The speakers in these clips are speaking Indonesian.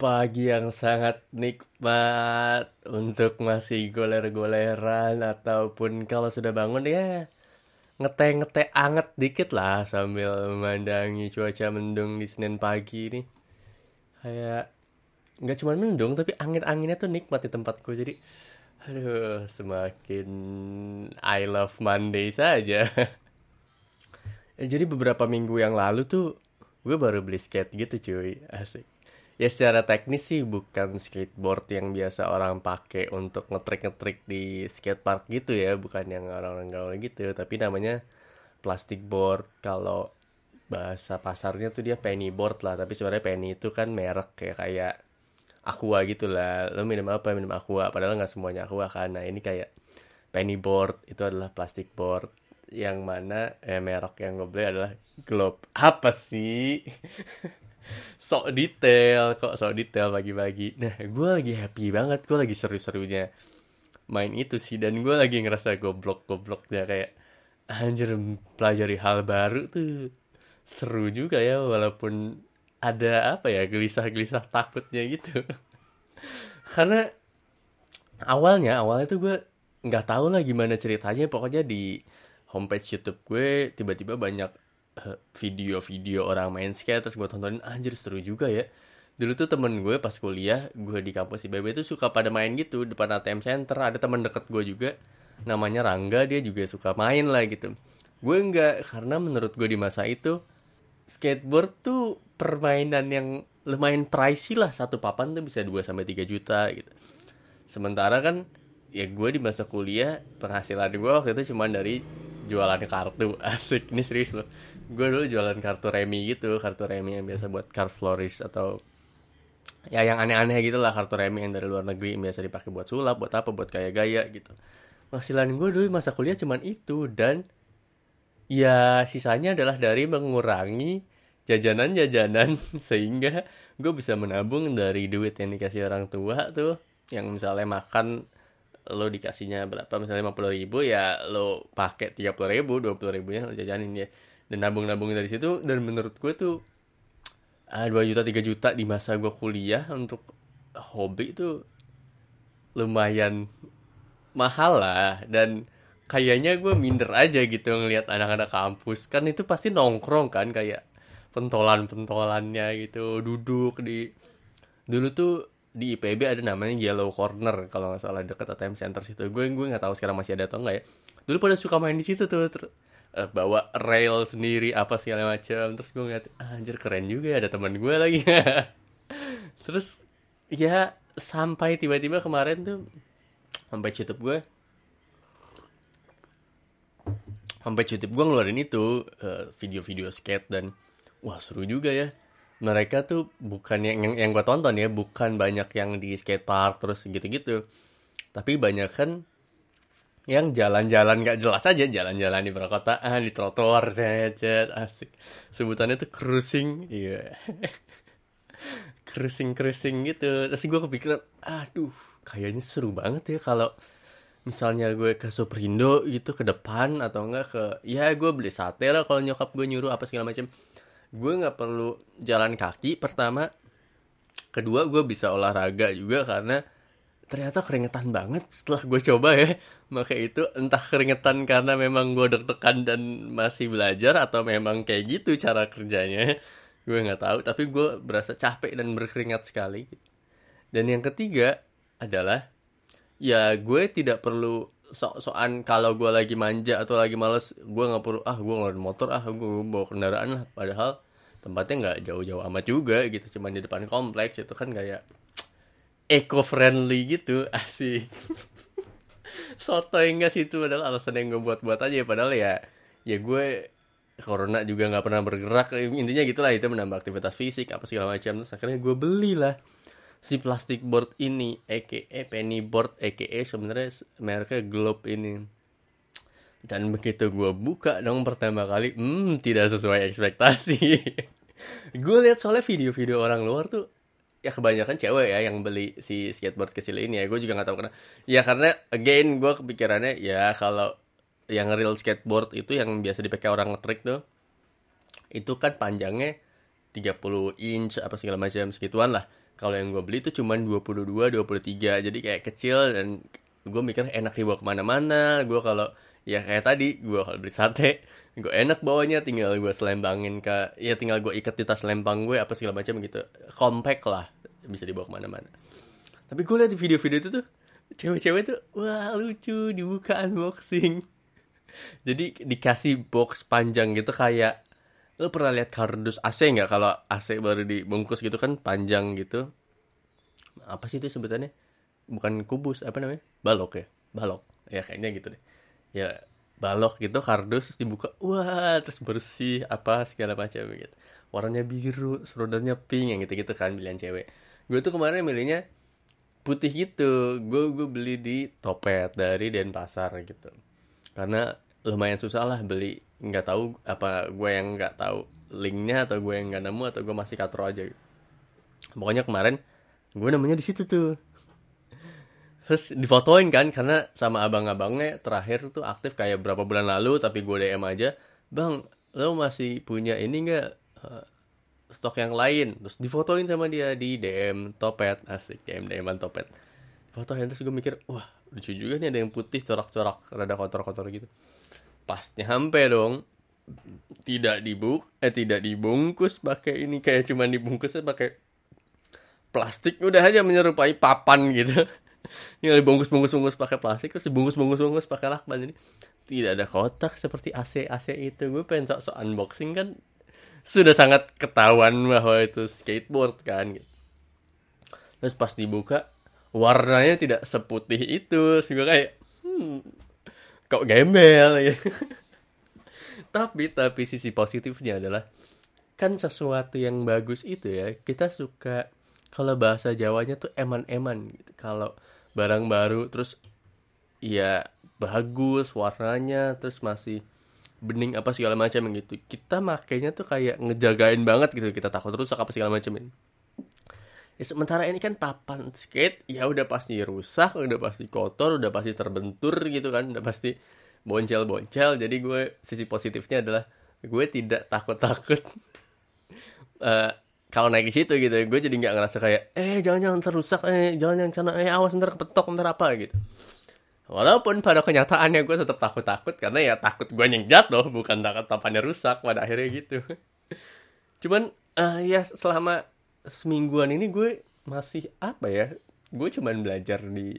pagi yang sangat nikmat untuk masih goler-goleran ataupun kalau sudah bangun ya ngeteh-ngeteh anget dikit lah sambil memandangi cuaca mendung di Senin pagi ini. Kayak nggak cuma mendung tapi angin-anginnya tuh nikmat di tempatku jadi aduh semakin I love Monday saja. jadi beberapa minggu yang lalu tuh gue baru beli skate gitu cuy asik ya secara teknis sih bukan skateboard yang biasa orang pakai untuk ngetrik-ngetrik di skatepark gitu ya. Bukan yang orang-orang gaul gitu. Tapi namanya plastic board. Kalau bahasa pasarnya tuh dia penny board lah. Tapi sebenarnya penny itu kan merek kayak kayak aqua gitu lah. Lo minum apa? Minum aqua. Padahal nggak semuanya aqua kan. Nah ini kayak penny board. Itu adalah plastic board. Yang mana eh, merek yang gue beli adalah globe. Apa sih sok detail kok sok detail pagi-pagi nah gue lagi happy banget gue lagi seru-serunya main itu sih. Dan gue lagi ngerasa goblok gobloknya kayak anjir pelajari hal baru tuh seru juga ya walaupun ada apa ya gelisah-gelisah takutnya gitu. Karena awalnya awalnya tuh gue nggak tahu lah gimana ceritanya. Pokoknya di homepage YouTube gue tiba-tiba banyak video-video orang main skate terus gue tontonin anjir seru juga ya. Dulu tuh temen gue pas kuliah gue di kampus IBB tuh suka pada main gitu depan ATM Center. Ada teman deket gue juga namanya Rangga dia juga suka main lah gitu. Gue enggak karena menurut gue di masa itu skateboard tuh permainan yang lumayan pricey lah. Satu papan tuh bisa 2 sampai tiga juta gitu. Sementara kan ya gue di masa kuliah penghasilan gue waktu itu cuma dari jualan kartu. Asik. Ini serius loh. Gue dulu jualan kartu remi gitu kartu remi yang biasa buat card flourish atau ya yang aneh-aneh gitu lah kartu remi yang dari luar negeri yang biasa dipakai buat sulap buat apa buat kayak gaya gitu. Penghasilan gue dulu masa kuliah cuman itu dan ya sisanya adalah dari mengurangi jajanan-jajanan sehingga gue bisa menabung dari duit yang dikasih orang tua tuh yang misalnya makan lo dikasihnya berapa? Misalnya lima puluh ribu ya lo pakai tiga puluh ribu dua puluh ribunya lo jajanin ya dan nabung-nabung dari situ dan menurut gue tuh ah, 2 juta 3 juta di masa gue kuliah untuk hobi itu lumayan mahal lah. Dan kayaknya gue minder aja gitu ngelihat anak-anak kampus. Kan itu pasti nongkrong kan kayak pentolan-pentolannya gitu duduk di dulu tuh di IPB ada namanya Yellow Corner kalau nggak salah deket ATM Center situ gue gue nggak tahu sekarang masih ada atau enggak ya. Dulu pada suka main di situ tuh uh, bawa rail sendiri apa segala macam terus gue ngeliat ah, anjir keren juga ada teman gue lagi. Terus ya sampai tiba-tiba kemarin tuh sampai YouTube gue sampai YouTube gue ngeluarin itu uh, video-video skate dan wah seru juga ya mereka tuh bukan yang yang, yang gue tonton ya bukan banyak yang di skate park terus gitu-gitu. Tapi banyak kan yang jalan-jalan gak jelas aja jalan-jalan di perkotaan di trotoar set asik. Sebutannya tuh cruising iya. Yeah. cruising cruising gitu. Terus gue kepikiran aduh kayaknya seru banget ya kalau misalnya gue ke Superindo gitu ke depan atau enggak ke ya gue beli sate lah kalau nyokap gue nyuruh apa segala macam gue nggak perlu jalan kaki pertama. Kedua gue bisa olahraga juga karena ternyata keringetan banget setelah gue coba ya. Maka itu entah keringetan karena memang gue deg-degan dan masih belajar atau memang kayak gitu cara kerjanya. Gue nggak tahu tapi gue berasa capek dan berkeringat sekali. Dan yang ketiga adalah ya gue tidak perlu sok-sokan kalau gue lagi manja atau lagi males gue nggak perlu ah gue ngeluarin motor ah gue bawa kendaraan lah. Padahal tempatnya nggak jauh-jauh amat juga gitu cuma di depan kompleks itu kan kayak eco friendly gitu asik. Soto enggak sih itu adalah alasan yang gue buat-buat aja padahal ya ya gue corona juga nggak pernah bergerak intinya gitulah itu menambah aktivitas fisik apa segala macam terus akhirnya gue belilah si plastik board ini aka penny board aka sebenarnya mereknya globe ini. Dan begitu gue buka dong pertama kali hmm tidak sesuai ekspektasi. Gue lihat soalnya video-video orang luar tuh ya kebanyakan cewek ya yang beli si skateboard kecil ini ya. Gue juga nggak tahu kenapa ya karena again gue kepikirannya ya kalau yang real skateboard itu yang biasa dipakai orang ngetrik tuh itu kan panjangnya 30 inch apa segala macam segituan lah kalau yang gue beli itu cuma 22 23 jadi kayak kecil dan gue mikir enak dibawa ke mana-mana. Gue kalau ya kayak tadi gue kalau beli sate gue enak bawanya. Tinggal gue selembangin ke ya tinggal gue ikat di tas lempang gue apa segala macam gitu. Compact lah bisa dibawa ke mana-mana. Tapi gue lihat di video-video itu tuh cewek-cewek tuh wah lucu dibuka unboxing. Jadi dikasih box panjang gitu kayak lo pernah lihat kardus AC nggak? Kalau AC baru dibungkus gitu kan panjang gitu. Apa sih itu sebutannya? Bukan kubus apa namanya? Balok ya? Balok. Ya kayaknya gitu deh. Ya balok gitu kardus terus dibuka. Wah terus bersih apa segala macam gitu. Warnanya biru serodannya pink yang gitu gitu kan pilihan cewek. Gue tuh kemarin milihnya putih gitu. Gue gue beli di Topet dari Denpasar gitu. Karena lumayan susah lah beli nggak tahu apa gue yang nggak tahu linknya atau gue yang nggak nemu atau gue masih katro aja. Pokoknya kemarin gue namanya di situ tuh. Terus difotoin kan karena sama abang-abangnya terakhir tuh aktif kayak berapa bulan lalu tapi gue DM aja bang lo masih punya ini nggak uh, stok yang lain? Terus difotoin sama dia di DM topet asik DM DM topet. Fotoin terus gue mikir wah lucu juga nih ada yang putih corak-corak rada kotor-kotor gitu pas nyampe dong. Tidak dibuk eh tidak dibungkus pakai ini kayak cuman dibungkusnya pakai plastik. Udah aja menyerupai papan gitu. Yang dibungkus-bungkus-bungkus pakai plastik terus dibungkus-bungkus-bungkus pakai lakban. Ini tidak ada kotak seperti AC AC itu. Gue pengen sok-sok unboxing kan sudah sangat ketahuan bahwa itu skateboard kan gitu. terus pas dibuka warnanya tidak seputih itu. Gue kayak hmm, kok gembel ya? Tapi tapi sisi positifnya adalah kan sesuatu yang bagus itu ya kita suka kalau bahasa Jawanya tuh eman-eman gitu. Kalau barang baru terus ya bagus warnanya terus masih bening apa segala macam gitu. Kita makainya tuh kayak ngejagain banget gitu kita takut rusak apa segala macam ini ya sementara ini kan papan skate ya udah pasti rusak udah pasti kotor udah pasti terbentur gitu kan udah pasti boncel boncel jadi gue sisi positifnya adalah gue tidak takut takut uh, kalau naik di situ gitu. Gue jadi nggak ngerasa kayak eh jangan jangan terusak eh jangan jangan sana eh awas ntar kepetok ntar apa gitu. Walaupun pada kenyataannya gue tetap takut takut karena ya takut gue yang jatuh bukan takut papannya rusak pada akhirnya gitu. Cuman uh, ya selama semingguan ini gue masih apa ya? Gue cuman belajar di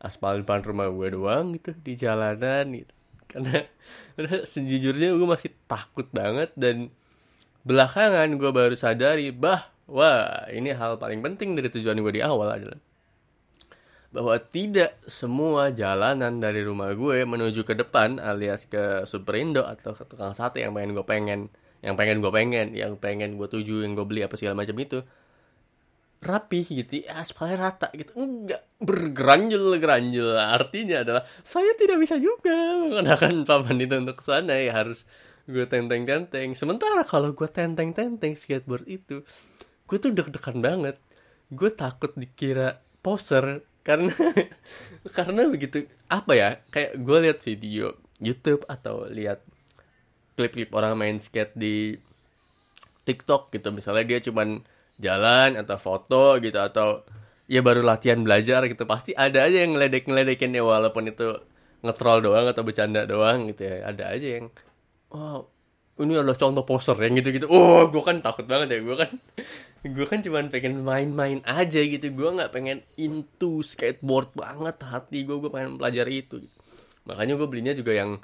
aspal depan rumah gue doang gitu di jalanan gitu. Karena, karena sejujurnya gue masih takut banget dan belakangan gue baru sadari bah wah ini hal paling penting dari tujuan gue di awal adalah bahwa tidak semua jalanan dari rumah gue menuju ke depan alias ke Superindo atau ke tukang sate yang pengen gue pengen yang pengen gue pengen yang pengen gue tuju yang gue beli apa segala macam itu. Rapi gitu ya aspalnya rata gitu. Enggak bergeranjul geranjul artinya adalah saya tidak bisa juga menggunakan papan itu untuk sana ya harus gue tenteng tenteng sementara kalau gue tenteng tenteng skateboard itu gue tuh deg-degan banget. Gue takut dikira poser karena karena begitu apa ya kayak gue lihat video YouTube atau lihat klip-klip orang main skate di TikTok gitu. Misalnya dia cuman jalan atau foto gitu atau ya baru latihan belajar gitu. Pasti ada aja yang ngeledek ngeledekin ya walaupun itu ngetrol doang atau bercanda doang gitu ya. Ada aja yang wow ini adalah contoh poster yang gitu gitu oh gue kan takut banget ya gue kan gue kan cuman pengen main-main aja gitu. Gue nggak pengen into skateboard banget hati gue gue pengen pelajari itu. Makanya gue belinya juga yang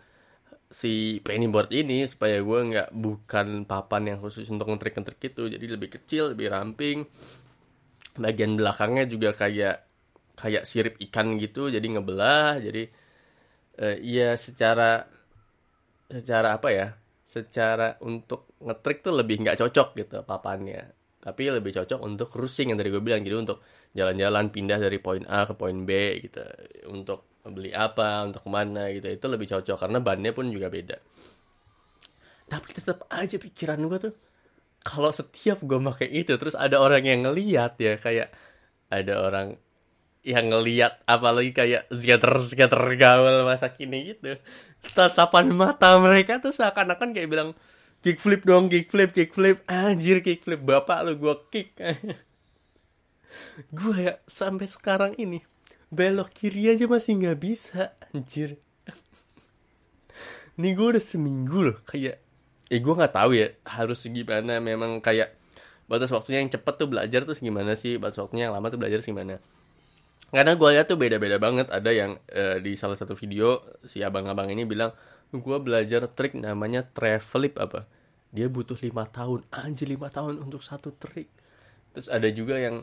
si pennyboard ini supaya gue nggak bukan papan yang khusus untuk ngetrik-ngetrik itu jadi lebih kecil lebih ramping. Bagian belakangnya juga kayak kayak sirip ikan gitu jadi ngebelah. Jadi uh, ya secara secara apa ya secara untuk ngetrik tuh lebih nggak cocok gitu papannya. Tapi lebih cocok untuk cruising yang tadi gue bilang. Jadi untuk jalan-jalan pindah dari poin A ke poin B gitu. Untuk beli apa untuk ke mana gitu. Itu lebih cocok karena bannya pun juga beda. Tapi tetap aja pikiran gue tuh kalau setiap gue pakai itu terus ada orang yang ngeliat ya kayak ada orang yang ngeliat apalagi kayak skater skater gaul masa kini gitu. Tatapan mata mereka tuh seakan-akan kayak bilang kickflip dong kickflip kickflip anjir kickflip bapak lu gue kick. Gue ya sampai sekarang ini belok kiri aja masih nggak bisa anjir. Nih gue udah seminggu loh. Kayak eh gue nggak tahu ya harus gimana. Memang kayak batas waktunya yang cepet tuh belajar tuh gimana sih? Batas waktunya yang lama tuh belajar gimana? Karena gue lihat tuh beda-beda banget. Ada yang uh, di salah satu video si abang-abang ini bilang gue belajar trik namanya travelip apa? Dia butuh lima tahun. Anjir lima tahun untuk satu trik. Terus ada juga yang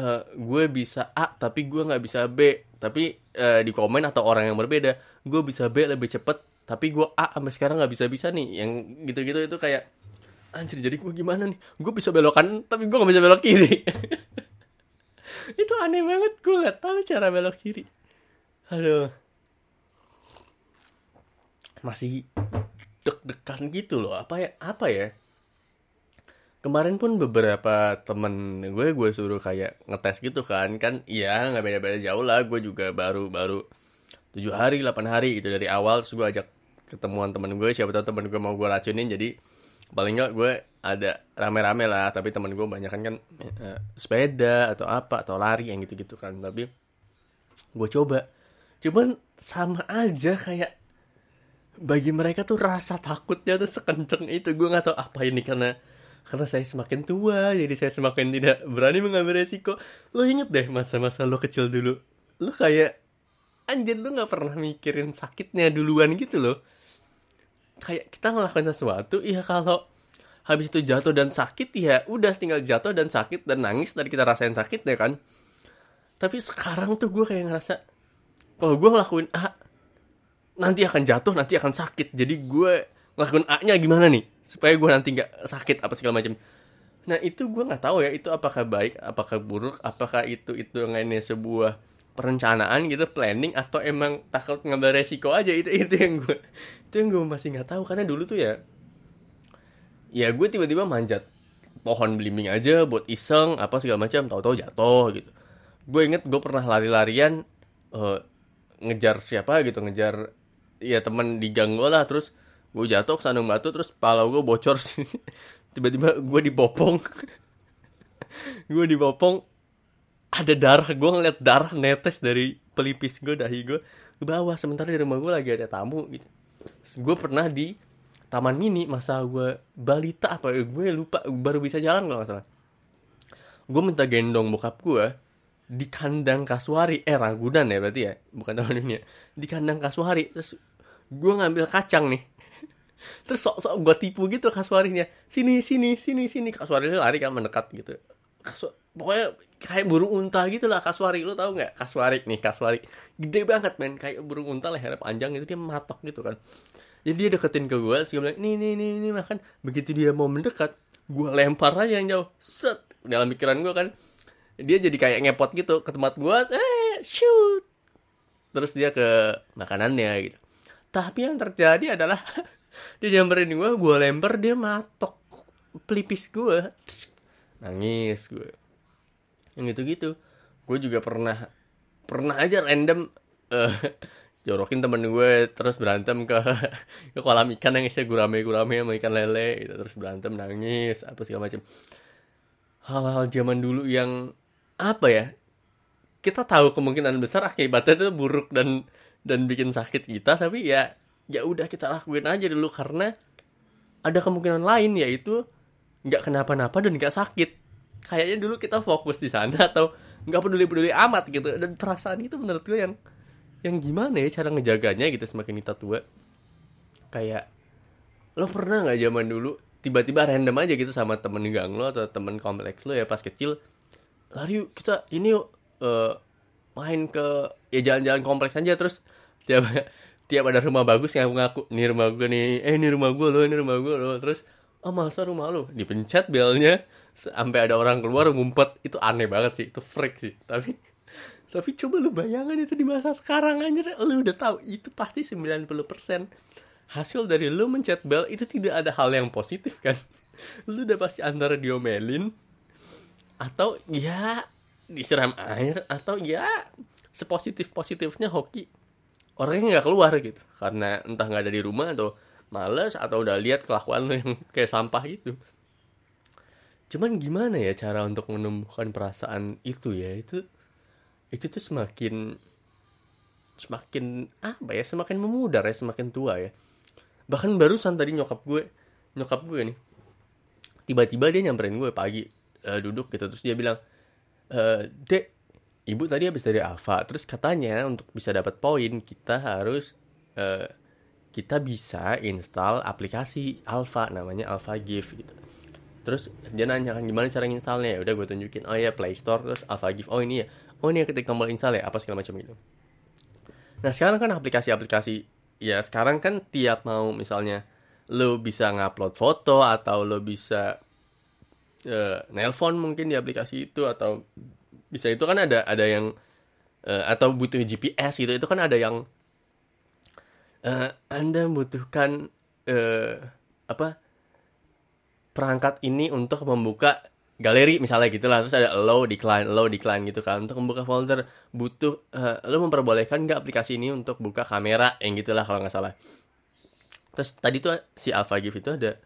uh, gue bisa A tapi gue nggak bisa B. Tapi uh, di komen atau orang yang berbeda gue bisa B lebih cepet tapi gue A sampai sekarang nggak bisa bisa nih. Yang gitu-gitu itu kayak anjir jadi gue gimana nih? Gue bisa belokan tapi gue nggak bisa belok kiri. Itu aneh banget gue nggak tahu cara belok kiri. Aduh masih deg-degan gitu loh. Apa ya apa ya kemarin pun beberapa temen gue gue suruh kayak ngetes gitu kan. Kan iya nggak beda-beda jauh lah. Gue juga baru baru tujuh hari 8 hari gitu dari awal. Terus gue ajak ketemuan temen gue. Siapa tahu temen gue mau gue racunin. Jadi paling nggak gue ada rame-rame lah. Tapi temen gue banyak kan kan uh, sepeda atau apa atau lari yang gitu-gitu kan. Tapi gue coba. Cuman sama aja kayak bagi mereka tuh rasa takutnya tuh sekenceng itu. Gue nggak tahu apa ini karena karena saya semakin tua jadi saya semakin tidak berani mengambil resiko. Lo inget deh masa-masa lo kecil dulu. Lo kayak anjir lo nggak pernah mikirin sakitnya duluan gitu loh. Kayak kita ngelakuin sesuatu iya kalau habis itu jatuh dan sakit ya udah tinggal jatuh dan sakit dan nangis dari kita rasain sakit ya kan? Tapi sekarang tuh gue kayak ngerasa kalau gue ngelakuin A nanti akan jatuh nanti akan sakit. Jadi gue ngelakuin A nya gimana nih? Supaya gue nanti nggak sakit apa segala macam. Nah itu gue nggak tahu ya itu apakah baik apakah buruk apakah itu itu ini sebuah perencanaan gitu planning atau emang takut ngambil resiko aja. Itu itu yang gue itu yang gue masih nggak tahu. Karena dulu tuh ya ya gue tiba-tiba manjat pohon belimbing aja buat iseng apa segala macam tahu-tahu jatuh gitu. Gue inget gue pernah lari-larian uh, ngejar siapa gitu ngejar ya teman di gang gue lah terus gue jatuh ke sandung batu terus pala gue bocor tiba-tiba gue dibopong. Gue dibopong. Ada darah gue ngeliat darah netes dari pelipis gue dahi gue ke bawah sementara di rumah gue lagi ada tamu gitu. Gue pernah di taman mini masa gue balita apa gue lupa baru bisa jalan kalau nggak salah. Gue minta gendong bokap gue di kandang kasuari. Eh Ragunan ya berarti ya bukan taman mini ya. Di kandang kasuari. Terus gue ngambil kacang nih terus sok-sok gue tipu gitu kasuarinya sini sini sini sini. Kasuari lari kan mendekat gitu. Kasu pokoknya kayak burung unta gitu lah kasuari lu tau nggak? Kasuari nih kasuari gede banget men. Kayak burung unta lehernya panjang itu dia matok gitu kan. Jadi dia deketin ke gue gue bilang nih nih nih nih makan. Begitu dia mau mendekat gue lempar aja yang jauh. Set dalam pikiran gue kan. Dia jadi kayak ngepot gitu ke tempat gue eh shoot. Terus dia ke makanannya gitu. Tapi yang terjadi adalah dia nyamperin gue gue lempar dia matok pelipis gue nangis gue yang gitu gitu gue juga pernah pernah aja random uh, jorokin temen gue terus berantem ke ke kolam ikan yang isinya gurame gurame sama ikan lele gitu. Terus berantem nangis apa segala macam hal-hal zaman dulu yang apa ya kita tahu kemungkinan besar akibatnya itu buruk dan dan bikin sakit kita tapi ya ya udah kita lakuin aja dulu karena ada kemungkinan lain yaitu nggak kenapa-napa dan nggak sakit. Kayaknya dulu kita fokus di sana atau nggak peduli-peduli amat gitu. Dan perasaan itu menurut gue yang yang gimana ya cara ngejaganya gitu semakin kita tua. Kayak lo pernah nggak zaman dulu tiba-tiba random aja gitu sama temen gang lo atau temen kompleks lo ya pas kecil lari yuk kita ini yuk uh, main ke ya jalan-jalan kompleks aja terus. Tiap tiap ada rumah bagus yang ngaku ini rumah gue nih eh ini rumah gue lo ini rumah gue lo terus oh masa rumah lo dipencet belnya sampai ada orang keluar ngumpet. Itu aneh banget sih itu freak sih. Tapi tapi coba lu bayangin itu di masa sekarang aja lu udah tahu itu pasti 90% hasil dari lu mencet bel itu tidak ada hal yang positif kan? Lu udah pasti antara diomelin atau ya disiram air atau ya sepositif positifnya hoki orangnya nggak keluar gitu. Karena entah nggak ada di rumah atau males atau udah lihat kelakuan lo yang kayak sampah gitu. Cuman gimana ya cara untuk menumbuhkan perasaan itu ya? Itu itu tuh semakin semakin apa ya? Semakin memudar ya semakin tua ya. Bahkan barusan tadi nyokap gue nyokap gue nih tiba-tiba dia nyamperin gue pagi uh, duduk gitu. Terus dia bilang e, dek ibu tadi habis dari Alfa terus katanya untuk bisa dapat poin kita harus uh, kita bisa install aplikasi Alfa namanya Alpha Gift gitu. Terus dia nanya kan gimana cara installnya ya udah gue tunjukin oh ya Play Store. Terus Alpha Gift oh ini ya. Oh ini ya ketika mau install ya apa segala macam gitu. Nah sekarang kan aplikasi-aplikasi ya sekarang kan tiap mau misalnya lo bisa ngupload foto atau lo bisa uh, nelpon mungkin di aplikasi itu atau bisa itu kan ada ada yang uh, atau butuh GPS gitu itu kan ada yang uh, Anda membutuhkan uh, apa perangkat ini untuk membuka galeri misalnya gitulah terus ada allow decline allow decline gitu kan. Untuk membuka folder butuh uh, lo memperbolehkan nggak aplikasi ini untuk buka kamera yang gitulah kalau nggak salah. Terus tadi tuh si Alpha Gift itu ada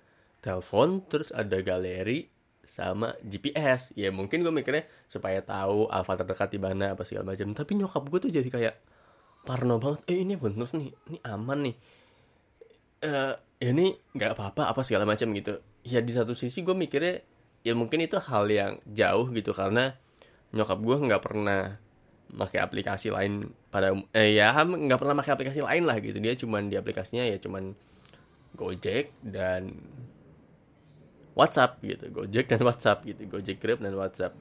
telepon terus ada galeri sama GPS ya mungkin gue mikirnya supaya tahu Alpha terdekat di mana apa segala macam. Tapi nyokap gue tuh jadi kayak parno banget. Eh ini bener nih ini aman nih. Uh, ini nggak apa-apa apa segala macam gitu. Ya di satu sisi gue mikirnya ya mungkin itu hal yang jauh gitu. Karena nyokap gue nggak pernah pakai aplikasi lain pada eh ya nggak pernah pakai aplikasi lain lah gitu. Dia cuman di aplikasinya ya cuman Gojek dan WhatsApp gitu Gojek dan WhatsApp gitu Gojek Grab dan WhatsApp.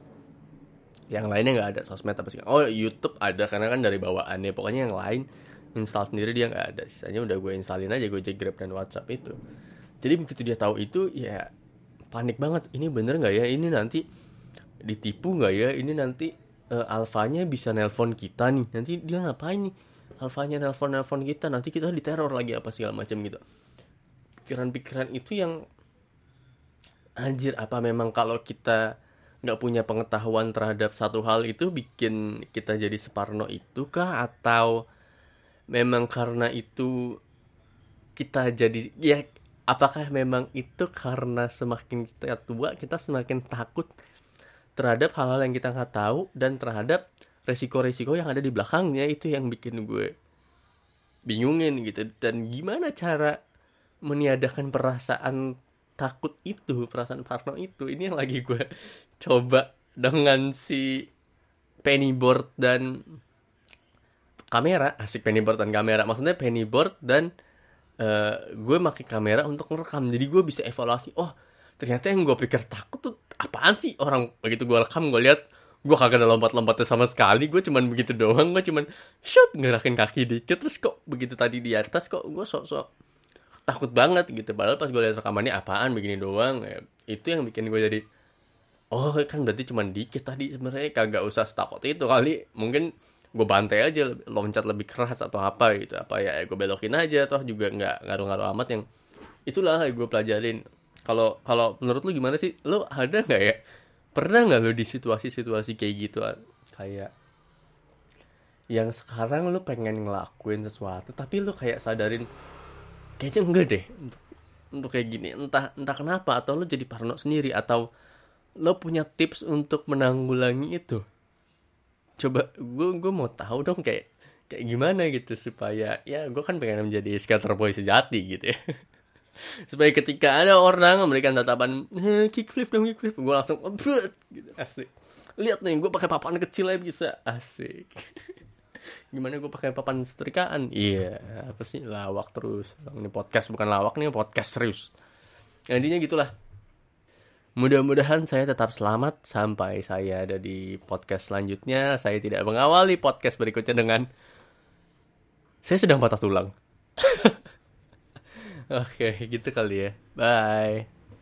Yang lainnya nggak ada sosmed apa sih? Oh YouTube ada karena kan dari bawaannya. Pokoknya yang lain install sendiri dia nggak ada. Sisanya udah gue installin aja Gojek Grab dan WhatsApp itu. Jadi begitu dia tahu itu ya panik banget. Ini bener nggak ya? Ini nanti ditipu nggak ya? Ini nanti uh, alfanya bisa nelpon kita nih. Nanti dia ngapain nih? Alfanya nelpon nelpon kita nanti kita diteror lagi apa segala macam gitu. Pikiran-pikiran itu yang anjir apa memang kalau kita nggak punya pengetahuan terhadap satu hal itu bikin kita jadi separno itu kah? Atau memang karena itu kita jadi ya apakah memang itu karena semakin kita tua kita semakin takut terhadap hal-hal yang kita nggak tahu dan terhadap resiko-resiko yang ada di belakangnya? Itu yang bikin gue bingungin gitu. Dan gimana cara meniadakan perasaan takut itu perasaan Parno itu. Ini yang lagi gue coba dengan si pennyboard dan kamera. Asik pennyboard dan kamera. Maksudnya pennyboard dan uh, gue pakai kamera untuk ngerekam. Jadi gue bisa evaluasi oh ternyata yang gue pikir takut tuh apaan sih orang? Begitu gue rekam gue lihat gue kagak ada lompat-lompatnya sama sekali. Gue cuman begitu doang. Gue cuman shoot ngerakin kaki dikit. Terus kok begitu tadi di atas kok gue sok-sok takut banget gitu. Padahal pas gue lihat rekamannya apaan begini doang? Ya, itu yang bikin gue jadi oh kan berarti cuma dikit tadi sebenarnya kagak usah takut itu kali. Mungkin gue bantai aja loncat lebih keras atau apa gitu. Apa ya gue belokin aja toh juga nggak ngaruh-ngaruh amat yang itulah yang gue pelajarin. Kalau kalau menurut lu gimana sih? Lu ada nggak ya? Pernah nggak lu di situasi-situasi kayak gitu? Kayak yang sekarang lu pengen ngelakuin sesuatu tapi lu kayak sadarin kayaknya enggak deh. Untuk untuk kayak gini. Entah entah kenapa atau lo jadi parno sendiri atau lo punya tips untuk menanggulangi itu. Coba gue gue mau tahu dong kayak kayak gimana gitu supaya ya gue kan pengen menjadi skater boy sejati gitu ya. Supaya ketika ada orang memberikan tatapan eh, kickflip dong kickflip gue langsung gitu asik. Lihat nih gue pakai papan kecil aja bisa asik gimana gue pakai papan setrikaan? Iya. Yeah, apa sih? Lawak terus. Ini podcast bukan lawak nih podcast serius. Ya, intinya gitulah. Mudah-mudahan saya tetap selamat sampai saya ada di podcast selanjutnya. Saya tidak mengawali podcast berikutnya dengan saya sedang patah tulang. Oke gitu kali ya. Bye